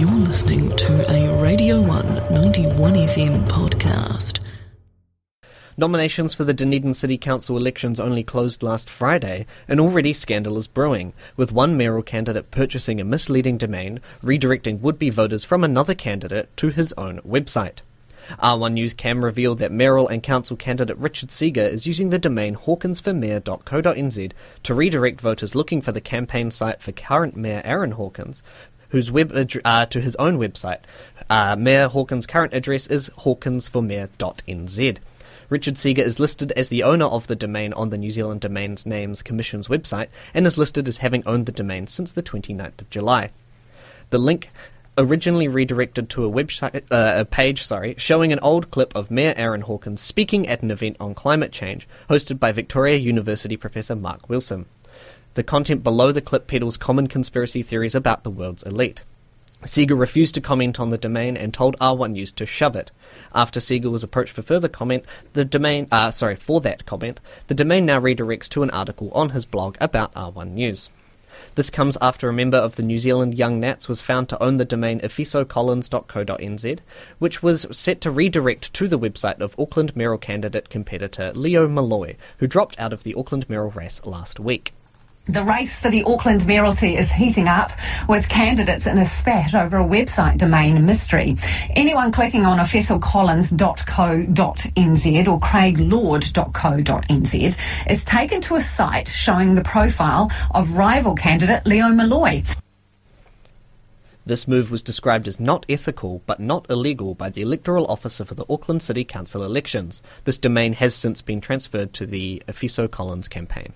You're listening to a Radio 1 91 FM podcast. Nominations for the Dunedin City Council elections only closed last Friday, and already scandal is brewing, with one mayoral candidate purchasing a misleading domain, redirecting would be voters from another candidate to his own website. R1 News Cam revealed that mayoral and council candidate Richard Seeger is using the domain hawkinsformayor.co.nz to redirect voters looking for the campaign site for current Mayor Aaron Hawkins, whose web ad- uh, to his own website. Uh, Mayor Hawkins' current address is hawkinsformayor.nz. Richard Seeger is listed as the owner of the domain on the New Zealand Domains Names Commission's website and is listed as having owned the domain since the 29th of July. The link originally redirected to a website, uh, a page, sorry, showing an old clip of Mayor Aaron Hawkins speaking at an event on climate change hosted by Victoria University professor Mark Wilson. The content below the clip peddles common conspiracy theories about the world's elite. Seeger refused to comment on the domain and told R1 News to shove it. After Seeger was approached for further comment, the domain, uh, sorry, for that comment, the domain now redirects to an article on his blog about R1 News. This comes after a member of the New Zealand Young Nats was found to own the domain efesocollins.co.nz, which was set to redirect to the website of Auckland mayoral candidate competitor Leo Malloy, who dropped out of the Auckland mayoral race last week. The race for the Auckland mayoralty is heating up with candidates in a spat over a website domain mystery. Anyone clicking on efesocollins.co.nz or craiglord.co.nz is taken to a site showing the profile of rival candidate Leo Malloy. This move was described as not ethical but not illegal by the electoral officer for the Auckland City Council elections. This domain has since been transferred to the Efeso Collins campaign.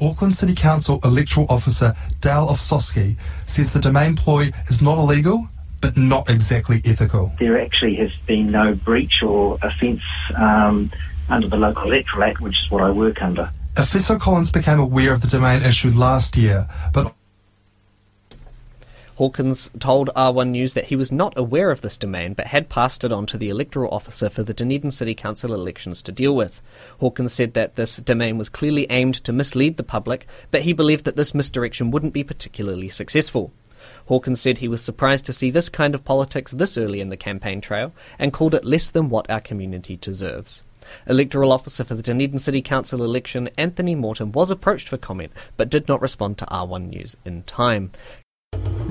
Auckland City Council electoral officer Dale Ofsoski says the domain ploy is not illegal, but not exactly ethical. There actually has been no breach or offence um, under the Local Electoral Act, which is what I work under. Efeso Collins became aware of the domain issued last year, but Hawkins told R1 News that he was not aware of this domain but had passed it on to the electoral officer for the Dunedin City Council elections to deal with. Hawkins said that this domain was clearly aimed to mislead the public, but he believed that this misdirection wouldn't be particularly successful. Hawkins said he was surprised to see this kind of politics this early in the campaign trail and called it less than what our community deserves. Electoral officer for the Dunedin City Council election, Anthony Morton, was approached for comment but did not respond to R1 News in time.